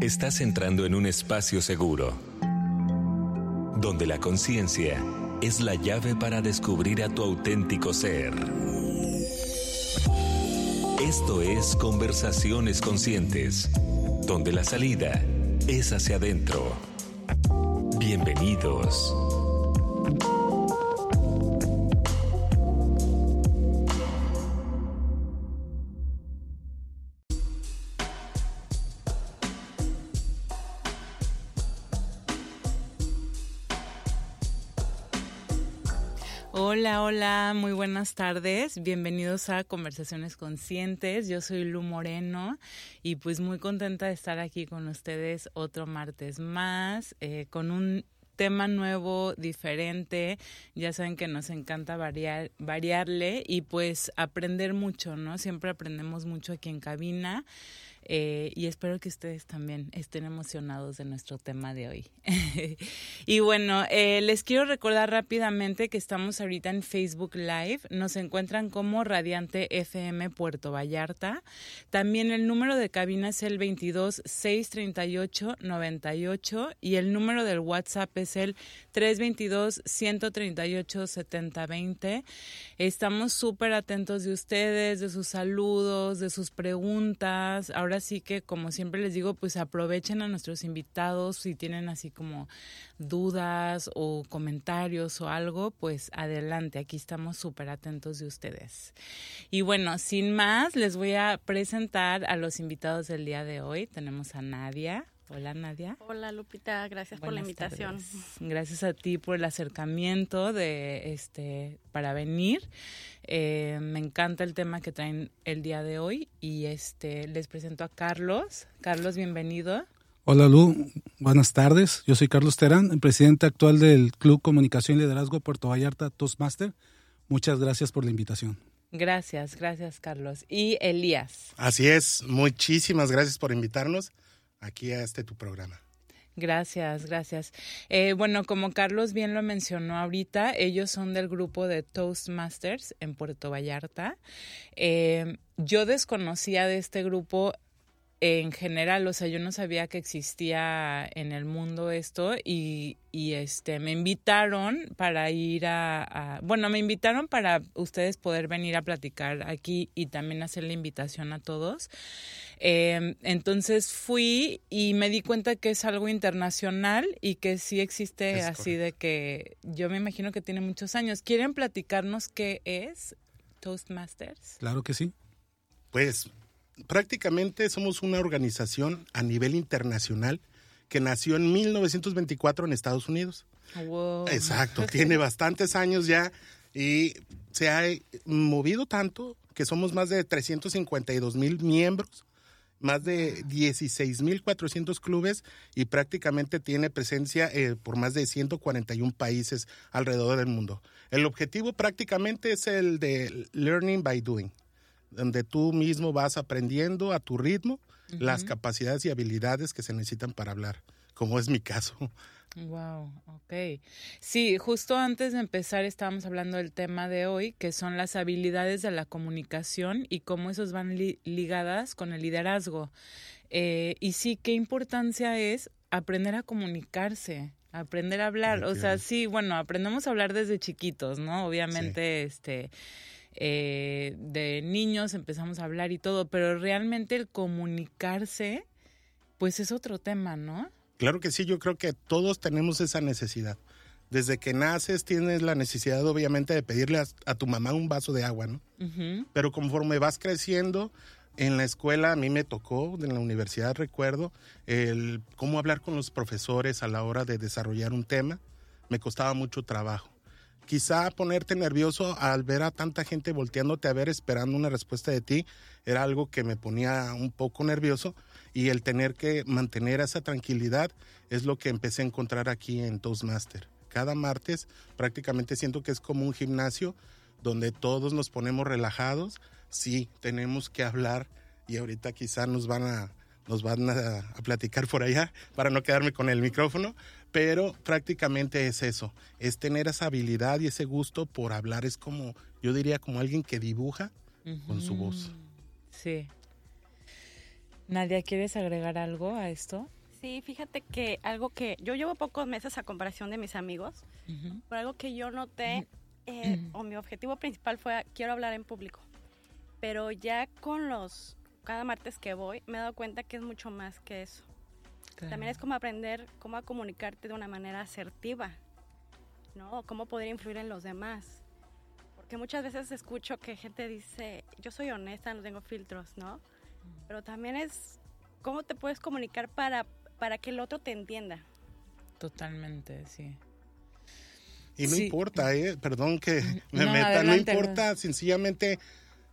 Estás entrando en un espacio seguro, donde la conciencia es la llave para descubrir a tu auténtico ser. Esto es Conversaciones Conscientes, donde la salida es hacia adentro. Bienvenidos. Buenas tardes. Bienvenidos a Conversaciones Conscientes. Yo soy Lu Moreno y pues muy contenta de estar aquí con ustedes otro martes más eh, con un tema nuevo, diferente. Ya saben que nos encanta variar, variarle y pues aprender mucho, ¿no? Siempre aprendemos mucho aquí en cabina. Eh, y espero que ustedes también estén emocionados de nuestro tema de hoy. y bueno, eh, les quiero recordar rápidamente que estamos ahorita en Facebook Live. Nos encuentran como Radiante FM Puerto Vallarta. También el número de cabina es el 22 638 98 y el número del WhatsApp es el 322 138 7020. Estamos súper atentos de ustedes, de sus saludos, de sus preguntas. Ahora sí que, como siempre les digo, pues aprovechen a nuestros invitados si tienen así como dudas o comentarios o algo, pues adelante, aquí estamos súper atentos de ustedes. Y bueno, sin más, les voy a presentar a los invitados del día de hoy. Tenemos a Nadia. Hola Nadia. Hola Lupita, gracias por la invitación. Gracias a ti por el acercamiento de este para venir. Eh, me encanta el tema que traen el día de hoy y este les presento a Carlos. Carlos, bienvenido. Hola Lu, buenas tardes. Yo soy Carlos Terán, el presidente actual del Club Comunicación y Liderazgo Puerto Vallarta Toastmaster. Muchas gracias por la invitación. Gracias, gracias Carlos. Y Elías. Así es, muchísimas gracias por invitarnos aquí a este tu programa. Gracias, gracias. Eh, bueno, como Carlos bien lo mencionó ahorita, ellos son del grupo de Toastmasters en Puerto Vallarta. Eh, yo desconocía de este grupo en general, o sea, yo no sabía que existía en el mundo esto y, y este me invitaron para ir a, bueno, me invitaron para ustedes poder venir a platicar aquí y también hacer la invitación a todos. Eh, entonces fui y me di cuenta que es algo internacional y que sí existe así de que yo me imagino que tiene muchos años. ¿Quieren platicarnos qué es Toastmasters? Claro que sí. Pues prácticamente somos una organización a nivel internacional que nació en 1924 en Estados Unidos. Wow. Exacto, tiene bastantes años ya y se ha movido tanto que somos más de 352 mil miembros, más de 16 mil 400 clubes y prácticamente tiene presencia eh, por más de 141 países alrededor del mundo. El objetivo prácticamente es el de learning by doing donde tú mismo vas aprendiendo a tu ritmo las capacidades y habilidades que se necesitan para hablar, como es mi caso. Wow, ok. Sí, justo antes de empezar estábamos hablando del tema de hoy, que son las habilidades de la comunicación y cómo esos van ligadas con el liderazgo. Eh, y sí, qué importancia es aprender a comunicarse, aprender a hablar. O sea, sí, bueno, aprendemos a hablar desde chiquitos, ¿no? Obviamente, este eh, de niños empezamos a hablar y todo, pero realmente el comunicarse, pues es otro tema, ¿no? Claro que sí, yo creo que todos tenemos esa necesidad. Desde que naces tienes la necesidad obviamente de pedirle a, tu mamá un vaso de agua, ¿no? Pero conforme vas creciendo, en la escuela a mí me tocó, en la universidad recuerdo, el cómo hablar con los profesores a la hora de desarrollar un tema. Me costaba mucho trabajo quizá ponerte nervioso al ver a tanta gente volteándote a ver esperando una respuesta de ti era algo que me ponía un poco nervioso y el tener que mantener esa tranquilidad es lo que empecé a encontrar aquí en Toastmaster. Cada martes prácticamente siento que es como un gimnasio donde todos nos ponemos relajados. Sí, tenemos que hablar y ahorita quizá nos van a nos van a, a, platicar por allá para no quedarme con el micrófono, pero prácticamente es eso, es tener esa habilidad y ese gusto por hablar, es como, yo diría, como alguien que dibuja con su voz. Sí. Nadia, ¿quieres agregar algo a esto? Sí, fíjate que algo que yo llevo pocos meses a comparación de mis amigos, por algo que yo noté, eh, o mi objetivo principal fue, quiero hablar en público, pero ya con los, cada martes que voy, me he dado cuenta que es mucho más que eso. También es como aprender cómo a comunicarte de una manera asertiva, ¿no? Cómo poder influir en los demás. Porque muchas veces escucho que gente dice, yo soy honesta, no tengo filtros, ¿no? Pero también es cómo te puedes comunicar para para que el otro te entienda. Totalmente, sí. Y no importa, eh, perdón que me meta, no importa sencillamente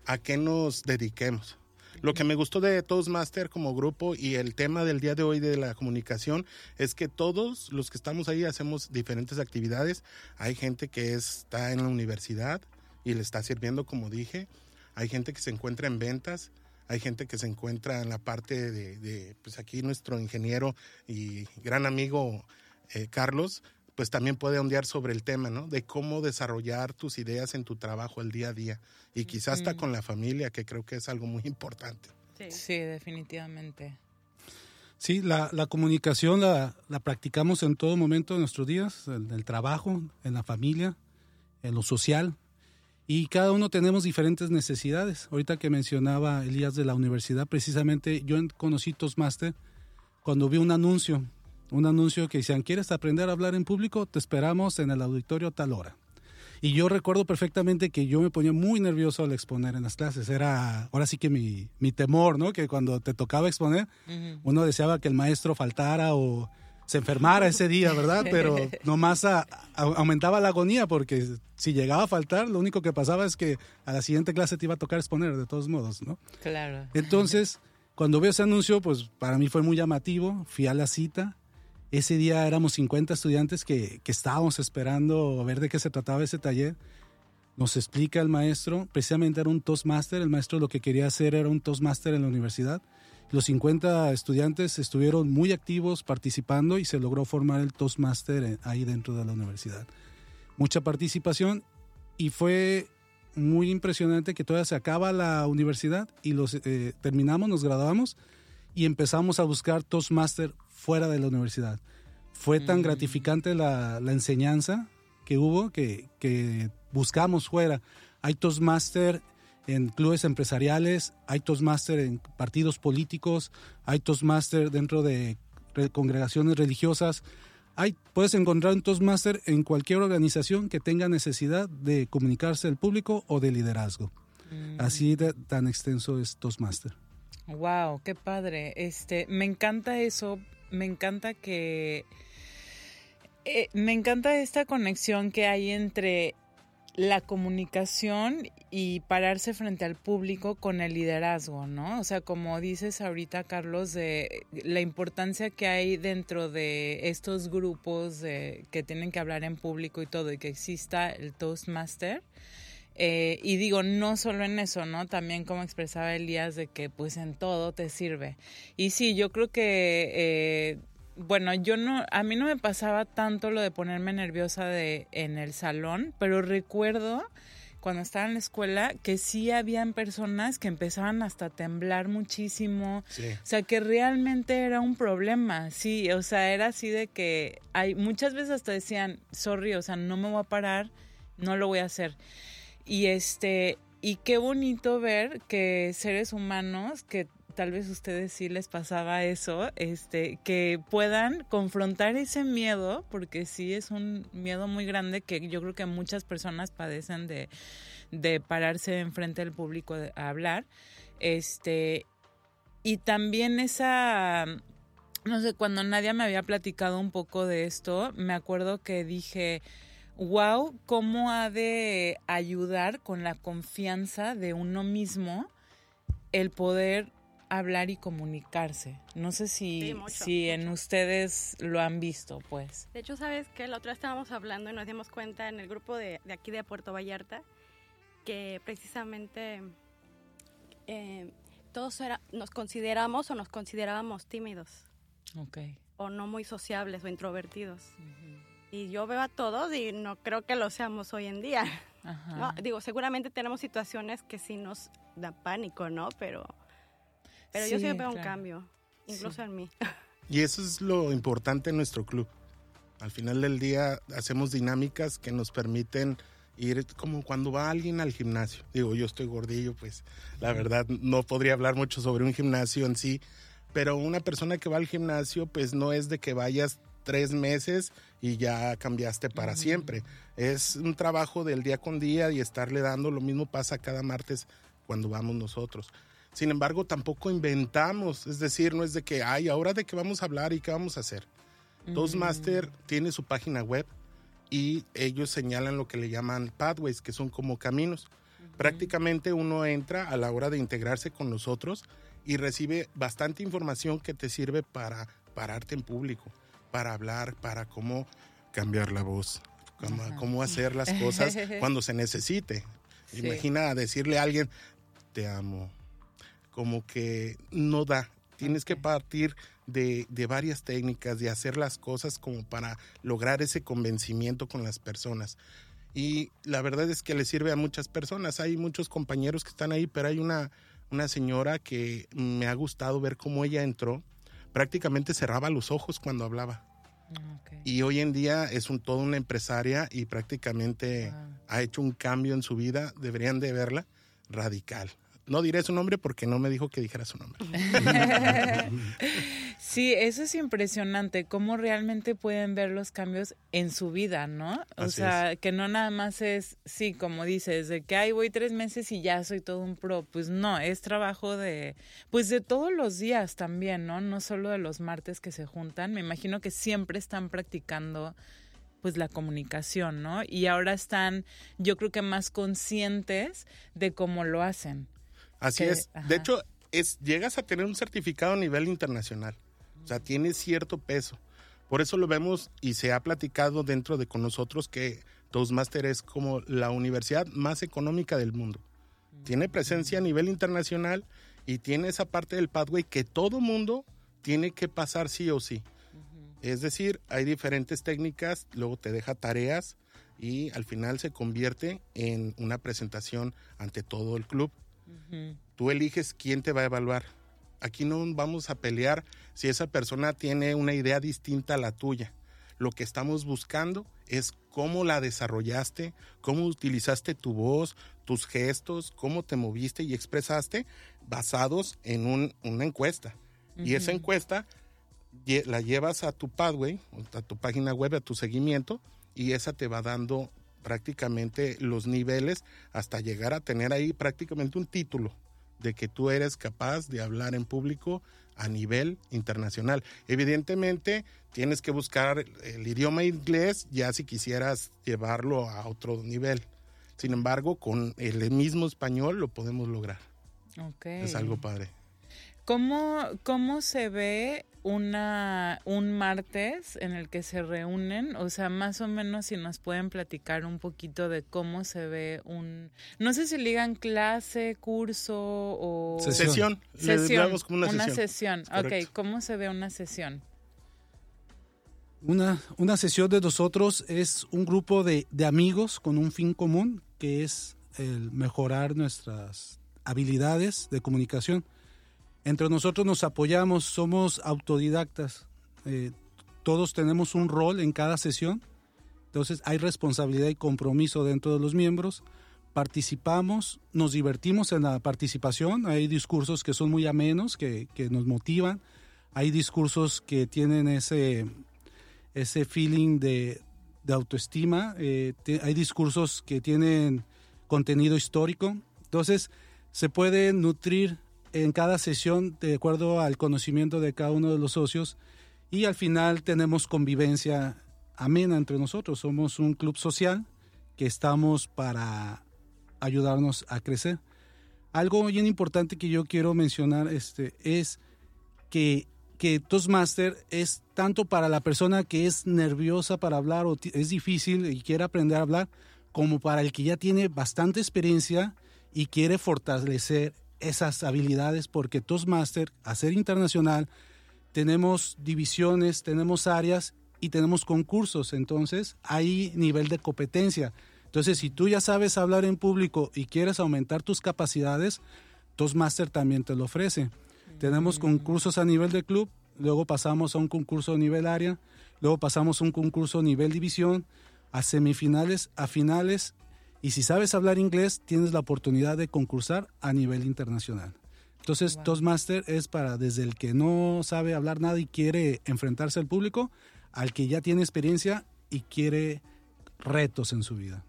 a qué nos dediquemos. Lo que me gustó de Toastmaster como grupo y el tema del día de hoy de la comunicación es que todos los que estamos ahí hacemos diferentes actividades. Hay gente que está en la universidad y le está sirviendo, como dije. Hay gente que se encuentra en ventas hay gente que se encuentra en la parte de, pues aquí nuestro ingeniero y gran amigo eh, Carlos, pues también puede ondear sobre el tema, ¿no? De cómo desarrollar tus ideas en tu trabajo el día a día y quizás hasta con la familia, que creo que es algo muy importante. Sí, definitivamente. Sí, la, comunicación la, la, practicamos en todo momento de nuestros días, en el trabajo, en la familia, en lo social, y cada uno tenemos diferentes necesidades. Ahorita que mencionaba Elías de la universidad, precisamente yo conocí Toastmaster cuando vi un anuncio, un anuncio que decían, ¿quieres aprender a hablar en público? Te esperamos en el auditorio a tal hora. Y yo recuerdo perfectamente que yo me ponía muy nervioso al exponer en las clases. Era ahora sí que mi, mi temor, ¿no? Que cuando te tocaba exponer, uno deseaba que el maestro faltara o se enfermara ese día, ¿verdad? Pero nomás aumentaba la agonía porque si llegaba a faltar, lo único que pasaba es que a la siguiente clase te iba a tocar exponer de todos modos, ¿no? Claro. Entonces, cuando veo ese anuncio, pues para mí fue muy llamativo, fui a la cita. Ese día éramos 50 estudiantes que, que estábamos esperando a ver de qué se trataba ese taller. Nos explica el maestro, precisamente era un Toastmaster, el maestro lo que quería hacer era un Toastmaster en la universidad los 50 estudiantes estuvieron muy activos participando y se logró formar el Toastmaster ahí dentro de la universidad. Mucha participación y fue muy impresionante que todavía se acaba la universidad y los eh, terminamos, nos graduamos y empezamos a buscar Toastmaster fuera de la universidad. Fue tan mm. gratificante la, enseñanza que hubo que, que buscamos fuera. Hay Toastmaster en clubes empresariales, hay Toastmaster en partidos políticos, hay Toastmaster dentro de congregaciones religiosas. Hay, puedes encontrar un Toastmaster en cualquier organización que tenga necesidad de comunicarse al público o de liderazgo. Mm. Así de, tan extenso es Toastmaster. Wow, qué padre. Este, me encanta eso. Me encanta que eh, me encanta esta conexión que hay entre la comunicación y pararse frente al público con el liderazgo, ¿no? O sea, como dices ahorita, Carlos, de la importancia que hay dentro de estos grupos que tienen que hablar en público y todo, y que exista el Toastmaster. Eh, y digo, no solo en eso, ¿no? También como expresaba Elías, de que pues en todo te sirve. Y sí, yo creo que eh, bueno, yo no, a mí no me pasaba tanto lo de ponerme nerviosa de en el salón, pero recuerdo cuando estaba en la escuela que sí habían personas que empezaban hasta a temblar muchísimo, o sea que realmente era un problema, sí, o sea era así de que hay muchas veces hasta decían sorry, o sea no me voy a parar, no lo voy a hacer y este y qué bonito ver que seres humanos que tal vez ustedes sí les pasaba eso, este, que puedan confrontar ese miedo, porque sí es un miedo muy grande que yo creo que muchas personas padecen de, de pararse enfrente del público a hablar. Este, y también esa, no sé, cuando Nadia me había platicado un poco de esto, me acuerdo que dije, wow, cómo ha de ayudar con la confianza de uno mismo el poder hablar y comunicarse. No sé si, si en ustedes lo han visto, pues. De hecho, sabes que la otra vez estábamos hablando y nos dimos cuenta en el grupo de, aquí de Puerto Vallarta que precisamente eh, todos era, nos consideramos o nos considerábamos tímidos. Ok. O no muy sociables o introvertidos. Y yo veo a todos y no creo que lo seamos hoy en día. digo, seguramente tenemos situaciones que sí nos da pánico, ¿no? Pero Pero yo sí veo un cambio, incluso en mí. Y eso es lo importante en nuestro club. Al final del día hacemos dinámicas que nos permiten ir como cuando va alguien al gimnasio. Digo, yo estoy gordillo, pues la verdad no podría hablar mucho sobre un gimnasio en sí, pero una persona que va al gimnasio, pues no es de que vayas tres meses y ya cambiaste para siempre. Es un trabajo del día con día y estarle dando, lo mismo pasa cada martes cuando vamos nosotros. Sin embargo, tampoco inventamos, es decir, no es de que, ay, ahora de qué vamos a hablar y qué vamos a hacer. Toastmaster tiene su página web y ellos señalan lo que le llaman pathways, que son como caminos. Prácticamente uno entra a la hora de integrarse con nosotros y recibe bastante información que te sirve para pararte en público, para hablar, para cómo cambiar la voz, cómo, hacer las cosas cuando se necesite. Imagina decirle a alguien, te amo, como que no da. Tienes que partir de, varias técnicas, de hacer las cosas como para lograr ese convencimiento con las personas. Y la verdad es que le sirve a muchas personas. Hay muchos compañeros que están ahí, pero hay una, una señora que me ha gustado ver cómo ella entró. Prácticamente cerraba los ojos cuando hablaba. Ah, y hoy en día es un, toda una empresaria y prácticamente ha hecho un cambio en su vida. Deberían de verla radical. No diré su nombre porque no me dijo que dijera su nombre. sí, eso es impresionante, cómo realmente pueden ver los cambios en su vida, ¿no? O sea, que no nada más es, sí, como dices, de que, ay, voy tres meses y ya soy todo un pro. Pues no, es trabajo de, pues de todos los días también, ¿no? No solo de los martes que se juntan. Me imagino que siempre están practicando pues la comunicación, ¿no? Y ahora están, yo creo que más conscientes de cómo lo hacen. Así es. De hecho, es, llegas a tener un certificado a nivel internacional. O sea, tiene cierto peso. Por eso lo vemos y se ha platicado dentro de con nosotros que Toastmaster es como la universidad más económica del mundo. Tiene presencia a nivel internacional y tiene esa parte del pathway que todo mundo tiene que pasar sí o sí. Es decir, hay diferentes técnicas, luego te deja tareas y al final se convierte en una presentación ante todo el club. Tú eliges quién te va a evaluar. Aquí no vamos a pelear si esa persona tiene una idea distinta a la tuya. Lo que estamos buscando es cómo la desarrollaste, cómo utilizaste tu voz, tus gestos, cómo te moviste y expresaste basados en una encuesta. Y esa encuesta la llevas a tu pathway, a tu página web, a tu seguimiento, y esa te va dando prácticamente los niveles hasta llegar a tener ahí prácticamente un título de que tú eres capaz de hablar en público a nivel internacional. Evidentemente, tienes que buscar el idioma inglés ya si quisieras llevarlo a otro nivel. Sin embargo, con el mismo español lo podemos lograr. Es algo padre. ¿Cómo, cómo se ve una, un martes en el que se reúnen? O sea, más o menos si nos pueden platicar un poquito de cómo se ve un... No sé si ligan clase, curso o... Sesión. Sesión. una, sesión. Ok, ¿cómo se ve una sesión? Una, una sesión de nosotros es un grupo de, de amigos con un fin común, que es el mejorar nuestras habilidades de comunicación entre nosotros nos apoyamos, somos autodidactas. Eh, todos tenemos un rol en cada sesión. Entonces hay responsabilidad y compromiso dentro de los miembros. Participamos, nos divertimos en la participación. Hay discursos que son muy amenos, que, nos motivan. Hay discursos que tienen ese, ese feeling de, autoestima. Eh, hay discursos que tienen contenido histórico. Entonces se puede nutrir en cada sesión de acuerdo al conocimiento de cada uno de los socios y al final tenemos convivencia amena entre nosotros. Somos un club social que estamos para ayudarnos a crecer. Algo bien importante que yo quiero mencionar este, es que, que Toastmaster es tanto para la persona que es nerviosa para hablar o es difícil y quiere aprender a hablar, como para el que ya tiene bastante experiencia y quiere fortalecer esas habilidades porque Toastmaster, a ser internacional, tenemos divisiones, tenemos áreas y tenemos concursos, entonces hay nivel de competencia. Entonces, si tú ya sabes hablar en público y quieres aumentar tus capacidades, Toastmaster también te lo ofrece. Tenemos concursos a nivel de club, luego pasamos a un concurso a nivel área, luego pasamos a un concurso a nivel división, a semifinales, a finales, y si sabes hablar inglés, tienes la oportunidad de concursar a nivel internacional. Entonces, Toastmaster es para desde el que no sabe hablar nada y quiere enfrentarse al público, al que ya tiene experiencia y quiere retos en su vida.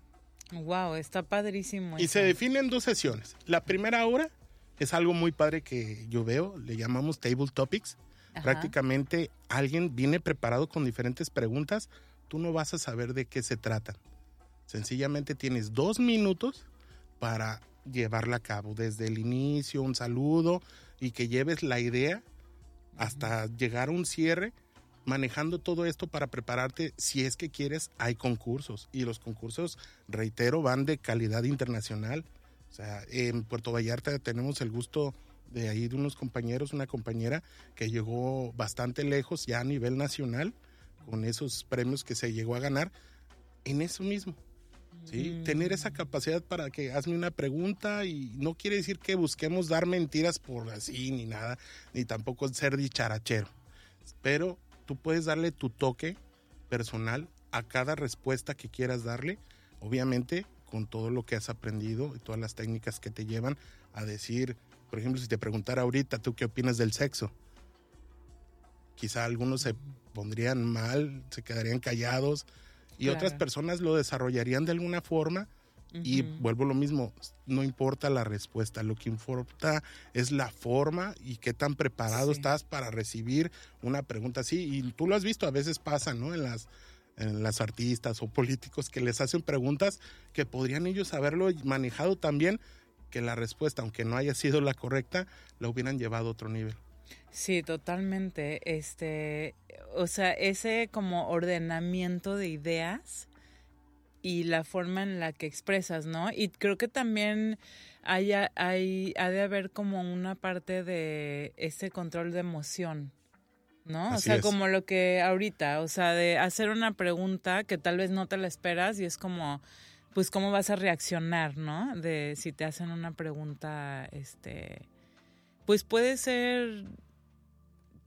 Wow, está padrísimo. Y se define en dos sesiones. La primera hora es algo muy padre que yo veo, le llamamos Table Topics. Prácticamente alguien viene preparado con diferentes preguntas, tú no vas a saber de qué se trata. Sencillamente tienes dos minutos para llevarla a cabo, desde el inicio, un saludo y que lleves la idea hasta llegar a un cierre manejando todo esto para prepararte si es que quieres hay concursos. Y los concursos reitero van de calidad internacional. O sea en Puerto Vallarta tenemos el gusto de ahí de unos compañeros una compañera que llegó bastante lejos ya a nivel nacional con esos premios que se llegó a ganar en eso mismo ¿sí? Tener esa capacidad para que hazme una pregunta y no quiere decir que busquemos dar mentiras por así ni nada, ni tampoco ser dicharachero. Pero tú puedes darle tu toque personal a cada respuesta que quieras darle, obviamente con todo lo que has aprendido y todas las técnicas que te llevan a decir, por ejemplo, si te preguntara ahorita, ¿tú qué opinas del sexo? Quizá algunos se pondrían mal, se quedarían callados, y otras personas lo desarrollarían de alguna forma. Y vuelvo lo mismo, no importa la respuesta, lo que importa es la forma y qué tan preparado estás para recibir una pregunta así. Y tú lo has visto, a veces pasa, ¿no? En las, en las artistas o políticos que les hacen preguntas que podrían ellos haberlo manejado también, que la respuesta, aunque no haya sido la correcta, la hubieran llevado a otro nivel. Sí, totalmente. Este, o sea, ese como ordenamiento de ideas y la forma en la que expresas, ¿no? Y creo que también hay, hay, ha de haber como una parte de ese control de emoción, ¿no? o sea, como lo que ahorita, o sea, de hacer una pregunta que tal vez no te la esperas y es como, pues, ¿cómo vas a reaccionar, ¿no? De si te hacen una pregunta, este, pues puede ser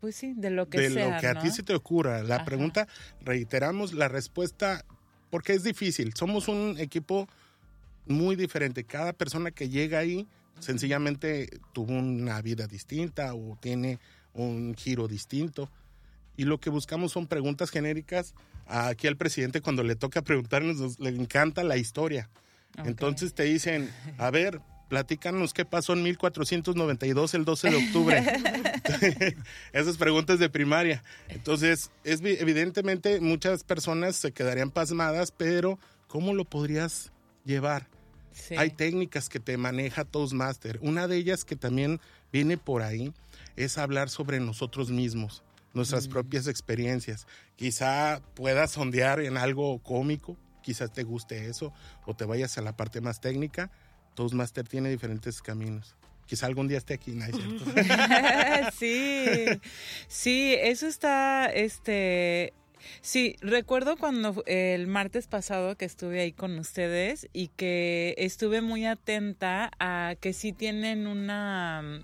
pues sí, de lo que de lo que a ti se te ocurra. La pregunta, reiteramos, la respuesta, porque es difícil. Somos un equipo muy diferente. Cada persona que llega ahí sencillamente tuvo una vida distinta o tiene un giro distinto. Y lo que buscamos son preguntas genéricas. Aquí al presidente cuando le toca preguntarnos, le encanta la historia. Entonces te dicen, a ver, platícanos qué pasó en 1492 el 12 de octubre. Esas preguntas de primaria. Entonces, es evidentemente muchas personas se quedarían pasmadas, pero ¿cómo lo podrías llevar? Hay técnicas que te maneja Toastmaster. Una de ellas que también viene por ahí es hablar sobre nosotros mismos, nuestras mm. propias experiencias. Quizá puedas sondear en algo cómico, quizás te guste eso, o te vayas a la parte más técnica, Toastmaster tiene diferentes caminos. Quizá algún día esté aquí, ¿no sí, sí, eso está, este, Sí, recuerdo cuando el martes pasado que estuve ahí con ustedes y que estuve muy atenta a que sí tienen una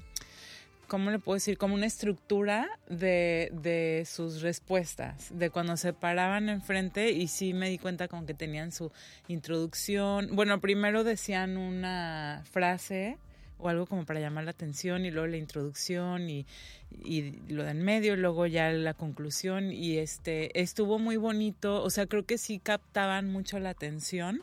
¿cómo le puedo decir? Como una estructura de, de, sus respuestas, de cuando se paraban enfrente y sí me di cuenta con que tenían su introducción. Bueno, primero decían una frase o algo como para llamar la atención y luego la introducción y, y lo de en medio y luego ya la conclusión y este estuvo muy bonito, o sea, creo que sí captaban mucho la atención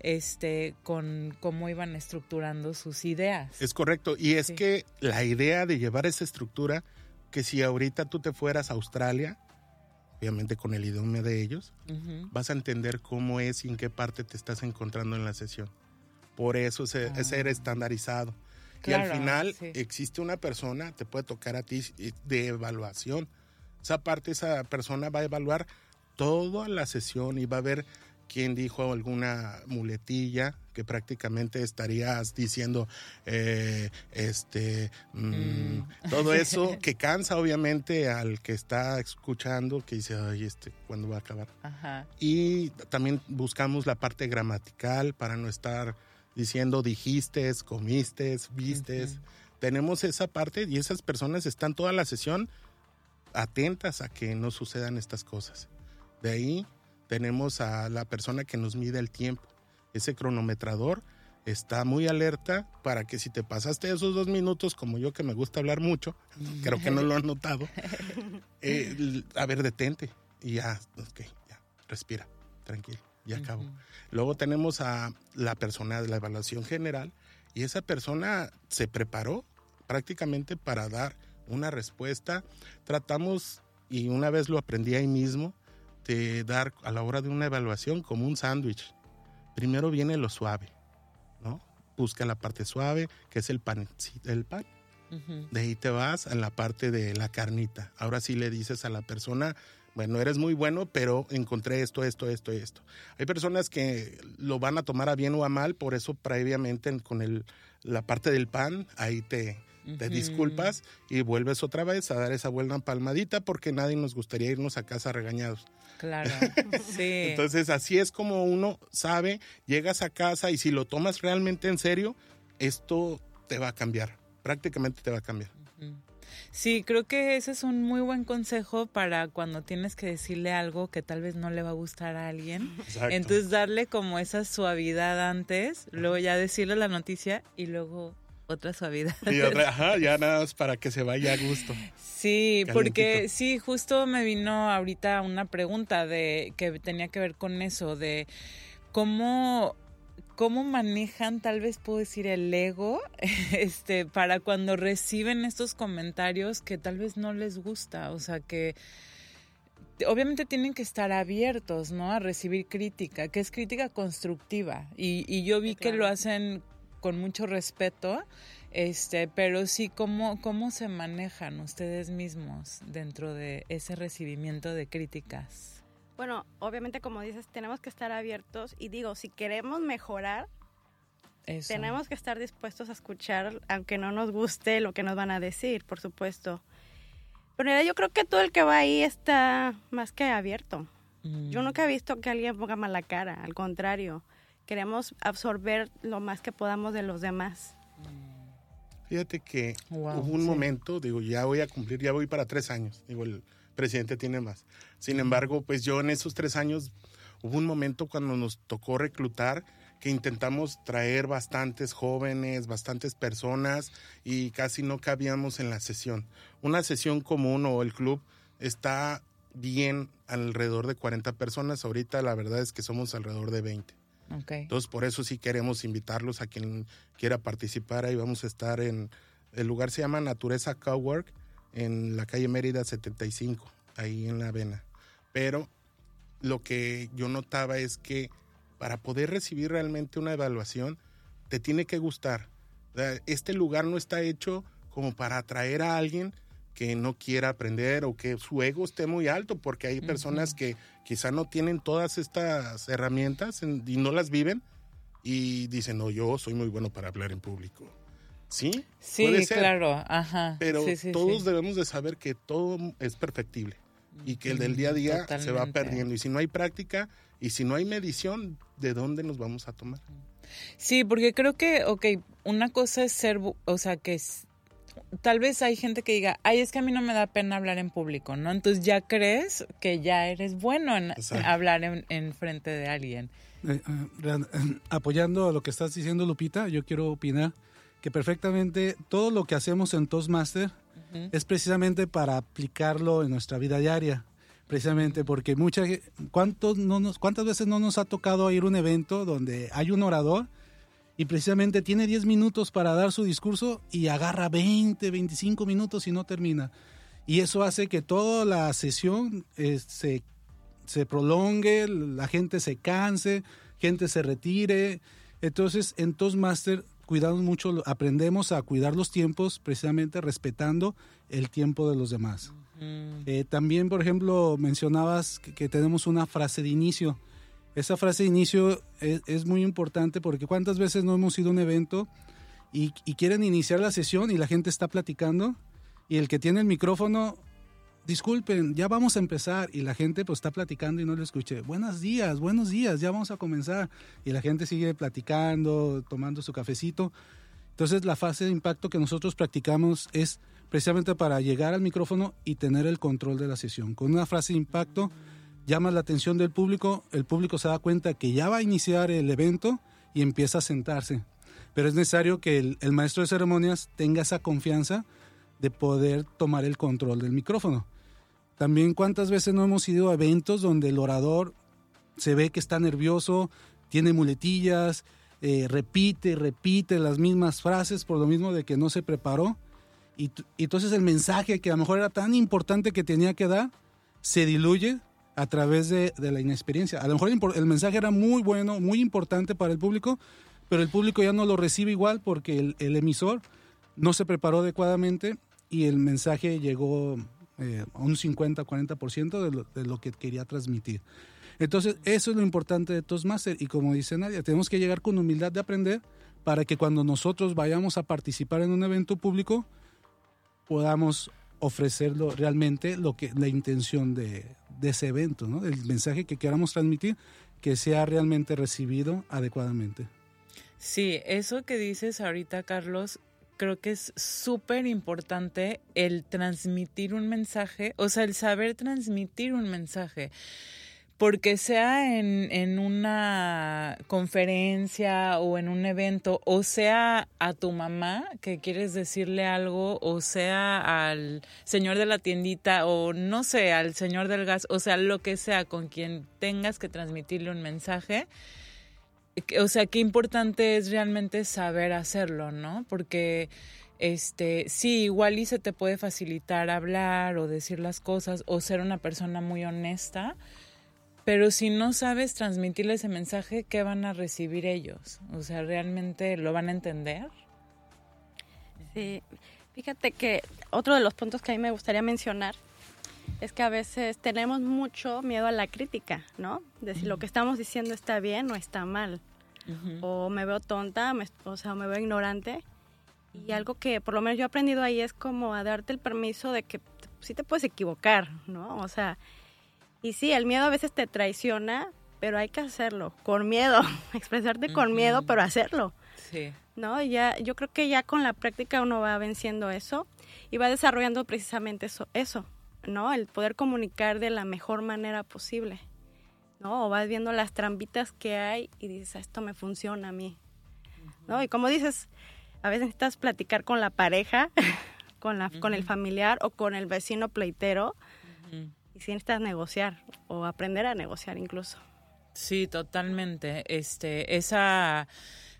este, con cómo iban estructurando sus ideas. Es correcto. Y es que la idea de llevar esa estructura, que si ahorita tú te fueras a Australia, obviamente con el idioma de ellos, vas a entender cómo es y en qué parte te estás encontrando en la sesión. Por eso es, ser ah. estandarizado. y al final existe una persona, te puede tocar a ti de evaluación. Esa parte, esa persona va a evaluar toda la sesión y va a ver quién dijo alguna muletilla que prácticamente estarías diciendo eh, este mm, mm. todo eso que cansa obviamente al que está escuchando que dice ay este cuándo va a acabar y también buscamos la parte gramatical para no estar diciendo dijiste comiste vistes tenemos esa parte y esas personas están toda la sesión atentas a que no sucedan estas cosas. De ahí tenemos a la persona que nos mide el tiempo. Ese cronometrador está muy alerta para que si te pasaste esos dos minutos, como yo que me gusta hablar mucho, creo que no lo han notado, eh, a ver, detente y ya, ok, ya, respira, tranquilo, ya acabo. Luego tenemos a la persona de la evaluación general y esa persona se preparó prácticamente para dar una respuesta. Tratamos, y una vez lo aprendí ahí mismo, de dar a la hora de una evaluación como un sándwich. Primero viene lo suave, ¿no? Busca la parte suave, que es el pan. El pan. De ahí te vas a la parte de la carnita. Ahora sí le dices a la persona, bueno, eres muy bueno, pero encontré esto, esto, esto y esto. Hay personas que lo van a tomar a bien o a mal, por eso previamente con el, la parte del pan, ahí te, te disculpas y vuelves otra vez a dar esa buena palmadita porque nadie nos gustaría irnos a casa regañados. Claro, sí. Entonces así es como uno sabe, llegas a casa y si lo tomas realmente en serio, esto te va a cambiar, prácticamente te va a cambiar. Sí, creo que ese es un muy buen consejo para cuando tienes que decirle algo que tal vez no le va a gustar a alguien. Entonces darle como esa suavidad antes, luego ya decirle la noticia y luego otra suavidad. Y otra, ajá, ya nada más para que se vaya a gusto. Sí, porque sí, justo me vino ahorita una pregunta de que tenía que ver con eso, de cómo cómo manejan, tal vez puedo decir, el ego, este, para cuando reciben estos comentarios que tal vez no les gusta, o sea que obviamente tienen que estar abiertos, ¿no? A recibir crítica, que es crítica constructiva. Y, y yo vi que lo hacen con mucho respeto, este, pero sí, ¿cómo, ¿cómo se manejan ustedes mismos dentro de ese recibimiento de críticas? Bueno, obviamente como dices, tenemos que estar abiertos y digo, si queremos mejorar, tenemos que estar dispuestos a escuchar, aunque no nos guste lo que nos van a decir, por supuesto. Pero yo creo que todo el que va ahí está más que abierto. Yo mm. nunca he visto que alguien ponga mala cara, al contrario queremos absorber lo más que podamos de los demás. Fíjate que hubo un momento, digo, ya voy a cumplir, ya voy para tres años, digo, el presidente tiene más. Sin embargo, pues yo en esos tres años hubo un momento cuando nos tocó reclutar que intentamos traer bastantes jóvenes, bastantes personas y casi no cabíamos en la sesión. Una sesión común o el club está bien alrededor de 40 personas, ahorita la verdad es que somos alrededor de 20. Entonces, por eso sí queremos invitarlos a quien quiera participar. Ahí vamos a estar en, el lugar se llama Natureza Cowork, en la calle Mérida 75, ahí en la Avena. Pero lo que yo notaba es que para poder recibir realmente una evaluación, te tiene que gustar. Este lugar no está hecho como para atraer a alguien que no quiera aprender o que su ego esté muy alto, porque hay personas que quizá no tienen todas estas herramientas y no las viven y dicen, no, yo soy muy bueno para hablar en público. ¿Sí? Sí, claro, ajá. Pero todos debemos de saber que todo es perfectible y que el del día a día se va perdiendo. Y si no hay práctica y si no hay medición, ¿de dónde nos vamos a tomar? Sí, porque creo que, ok, una cosa es ser, o sea, que tal vez hay gente que diga, ay, es que a mí no me da pena hablar en público, ¿no? Entonces ya crees que ya eres bueno en hablar en, frente de alguien. Eh, eh, apoyando a lo que estás diciendo, Lupita, yo quiero opinar que perfectamente todo lo que hacemos en Toastmaster es precisamente para aplicarlo en nuestra vida diaria. Precisamente porque muchas, ¿cuántos no nos, ¿cuántas veces no nos ha tocado ir a un evento donde hay un orador y precisamente tiene 10 minutos para dar su discurso y agarra 20, 25 minutos y no termina. Y eso hace que toda la sesión eh, se, se prolongue, la gente se canse, gente se retire. Entonces, en Toastmaster cuidamos mucho, aprendemos a cuidar los tiempos precisamente respetando el tiempo de los demás. Eh, también, por ejemplo, mencionabas que, tenemos una frase de inicio. Esa frase de inicio es, muy importante porque cuántas veces no hemos ido a un evento y, quieren iniciar la sesión y la gente está platicando y el que tiene el micrófono, disculpen, ya vamos a empezar y la gente pues está platicando y no le escuche. Buenos días, buenos días, ya vamos a comenzar y la gente sigue platicando, tomando su cafecito Entonces la fase de impacto que nosotros practicamos es precisamente para llegar al micrófono y tener el control de la sesión. Con una frase de impacto llamas la atención del público, el público se da cuenta que ya va a iniciar el evento y empieza a sentarse. Pero es necesario que el, maestro de ceremonias tenga esa confianza de poder tomar el control del micrófono. También cuántas veces no hemos ido a eventos donde el orador se ve que está nervioso, tiene muletillas, eh, repite, repite las mismas frases por lo mismo de que no se preparó. Y, entonces el mensaje que a lo mejor era tan importante que tenía que dar, se diluye a través de, la inexperiencia. A lo mejor el, mensaje era muy bueno, muy importante para el público, pero el público ya no lo recibe igual porque el, emisor no se preparó adecuadamente y el mensaje llegó eh, a un 50-40% de lo, de lo que quería transmitir. Entonces, eso es lo importante de Toastmaster. Y como dice Nadia, tenemos que llegar con humildad de aprender para que cuando nosotros vayamos a participar en un evento público, podamos ofrecerlo realmente lo que la intención de, ese evento, ¿no? el mensaje que queramos transmitir, que sea realmente recibido adecuadamente. Sí, eso que dices ahorita, Carlos, creo que es súper importante el transmitir un mensaje, o sea, el saber transmitir un mensaje porque sea en, en, una conferencia o en un evento, o sea a tu mamá que quieres decirle algo, o sea al señor de la tiendita, o no sé, al señor del gas, o sea, lo que sea con quien tengas que transmitirle un mensaje. O sea, qué importante es realmente saber hacerlo, ¿no? Porque este, sí, igual y se te puede facilitar hablar o decir las cosas o ser una persona muy honesta, pero si no sabes transmitirle ese mensaje, ¿qué van a recibir ellos? O sea, ¿realmente lo van a entender? Sí, fíjate que otro de los puntos que a mí me gustaría mencionar es que a veces tenemos mucho miedo a la crítica, ¿no? De si lo que estamos diciendo está bien o está mal. O me veo tonta, o sea, me veo ignorante. Y algo que por lo menos yo he aprendido ahí es como a darte el permiso de que sí te puedes equivocar, ¿no? O sea, y sí, el miedo a veces te traiciona, pero hay que hacerlo, con miedo, expresarte con miedo, pero hacerlo. Sí. ¿No? Ya, yo creo que ya con la práctica uno va venciendo eso y va desarrollando precisamente eso, eso, ¿no? El poder comunicar de la mejor manera posible, ¿no? O vas viendo las trampitas que hay y dices, esto me funciona a mí, ¿no? Y como dices, a veces necesitas platicar con la pareja, con, la, con el familiar o con el vecino pleitero, y si necesitas negociar o aprender a negociar incluso. Sí, totalmente. Este, esa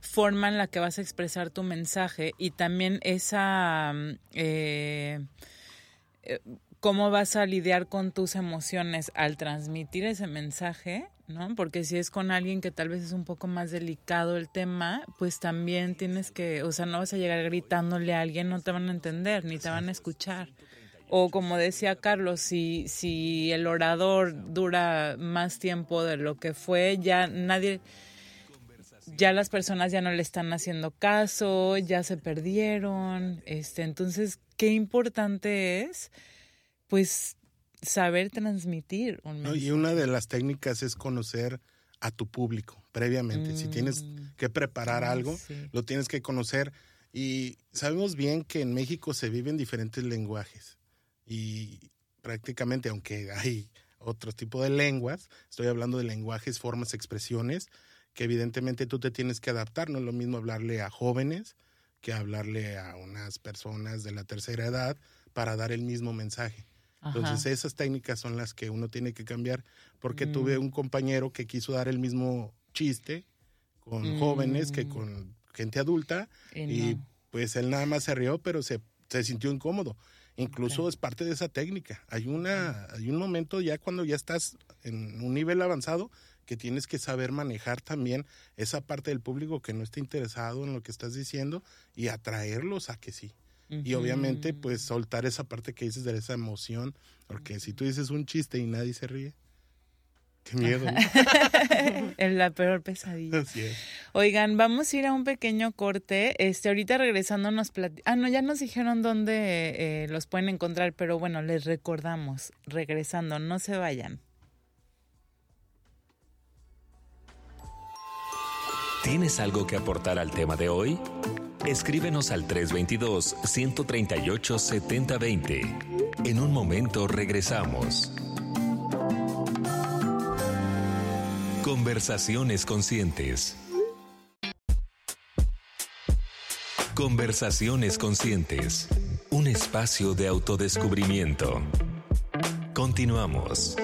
forma en la que vas a expresar tu mensaje y también esa mm, eh, eh, cómo vas a lidiar con tus emociones al transmitir ese mensaje, ¿no? Porque si es con alguien que tal vez es un poco más delicado el tema, pues también tienes que, o sea, no vas a llegar gritándole a alguien, no te van a entender ni te van a escuchar. O como decía Carlos, si, si el orador dura más tiempo de lo que fue, ya nadie, ya las personas ya no le están haciendo caso, ya se perdieron. Este, entonces, qué importante es, pues, saber transmitir un mensaje. y una de las técnicas es conocer a tu público previamente. si tienes mm. que preparar algo, lo tienes que conocer. Y sabemos bien que en México se viven diferentes lenguajes y prácticamente, aunque hay otro tipo de lenguas, estoy hablando de lenguajes, formas, expresiones, que evidentemente tú te tienes que adaptar. No es lo mismo hablarle a jóvenes que hablarle a unas personas de la tercera edad para dar el mismo mensaje. Entonces esas técnicas son las que uno tiene que cambiar, porque tuve mm. un compañero que quiso dar el mismo chiste con jóvenes que mm. con gente adulta y, pues él nada más se rió, pero se, se sintió incómodo. Incluso es parte de esa técnica. Hay, una, hay un momento ya cuando ya estás en un nivel avanzado que tienes que saber manejar también esa parte del público que no está interesado en lo que estás diciendo y atraerlos a que sí. Y obviamente, pues soltar esa parte que dices de esa emoción, porque si tú dices un chiste y nadie se ríe, Qué miedo. es la peor pesadilla. Oigan, vamos a ir a un pequeño corte. Este, ahorita regresando nos Ah, no, ya nos dijeron dónde eh, los pueden encontrar, pero bueno, les recordamos. Regresando, no se vayan. ¿Tienes algo que aportar al tema de hoy? Escríbenos al 322-138-7020. En un momento regresamos. Conversaciones conscientes. Conversaciones conscientes. Un espacio de autodescubrimiento. Continuamos.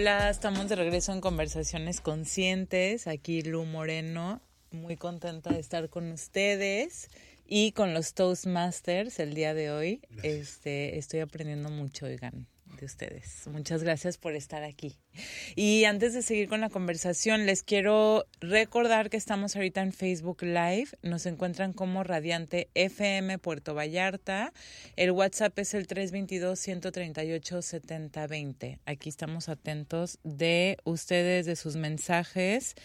Hola, estamos de regreso en Conversaciones Conscientes. Aquí Lu Moreno, muy contenta de estar con ustedes y con los Toastmasters el día de hoy. Este, estoy aprendiendo mucho, oigan de ustedes. Muchas gracias por estar aquí. Y antes de seguir con la conversación, les quiero recordar que estamos ahorita en Facebook Live. Nos encuentran como Radiante FM Puerto Vallarta. El WhatsApp es el 322-138-7020. Aquí estamos atentos de ustedes, de sus mensajes.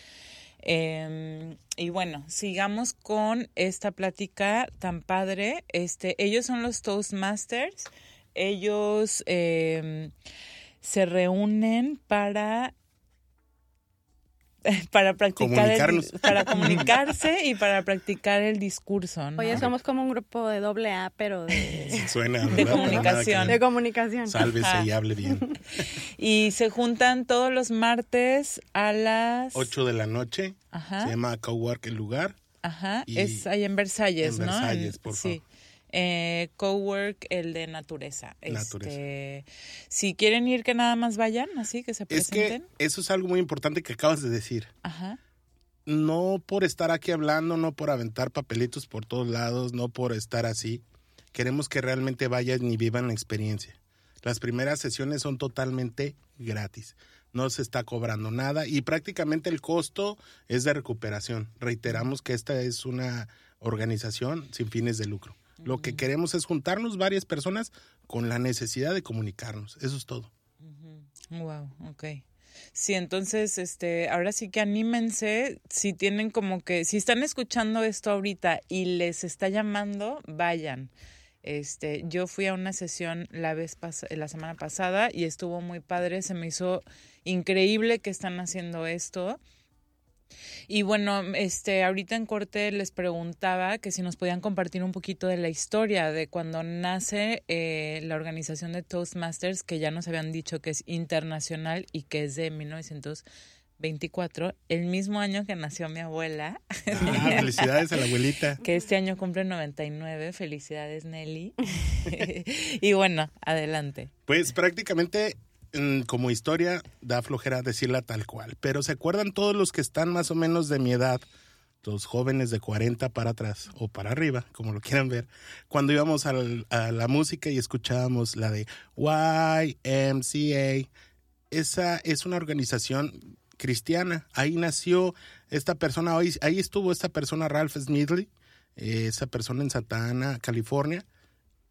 Em, y bueno, sigamos con esta plática tan padre. Este, ellos son los Toastmasters ellos em, se reúnen para para practicar para comunicarse y para practicar el discurso ¿no? oye somos como un grupo de doble A pero de, Suena, de comunicación. de comunicación. Sálvese y hable bien. Y se juntan todos los martes a las 8 de la noche. Se llama Cowork el lugar. Ajá, es ahí en Versalles, en ¿no? Versalles, por sí. Eh, cowork, el de naturaleza. Naturaleza. Este, si quieren ir, que nada más vayan, así que se Es presenten. que eso es algo muy importante que acabas de decir. Ajá. No por estar aquí hablando, no por aventar papelitos por todos lados, no por estar así. Queremos que realmente vayan y vivan la experiencia. Las primeras sesiones son totalmente gratis. No se está cobrando nada y prácticamente el costo es de recuperación. Reiteramos que esta es una organización sin fines de lucro. Lo que queremos es juntarnos varias personas con la necesidad de comunicarnos. Eso es todo. Wow, ok. Sí, entonces, este, ahora sí que anímense, si tienen como que, si están escuchando esto ahorita y les está llamando, vayan. Este, yo fui a una sesión la vez pas la semana pasada y estuvo muy padre, se me hizo increíble que están haciendo esto. Y bueno, este, ahorita en corte les preguntaba que si nos podían compartir un poquito de la historia de cuando nace eh, la organización de Toastmasters, que ya nos habían dicho que es internacional y que es de 1924, el mismo año que nació mi abuela. Ah, felicidades a la abuelita. Que este año cumple 99. Felicidades, Nelly. y bueno, adelante. Pues prácticamente como historia da flojera decirla tal cual, pero ¿se acuerdan todos los que están más o menos de mi edad? Los jóvenes de 40 para atrás o para arriba, como lo quieran ver, cuando íbamos a la música y escuchábamos la de YMCA. Esa es una organización cristiana. Ahí nació esta persona, ahí, ahí estuvo esta persona, Ralph Smedley, eh, esa persona en Santa Ana, California.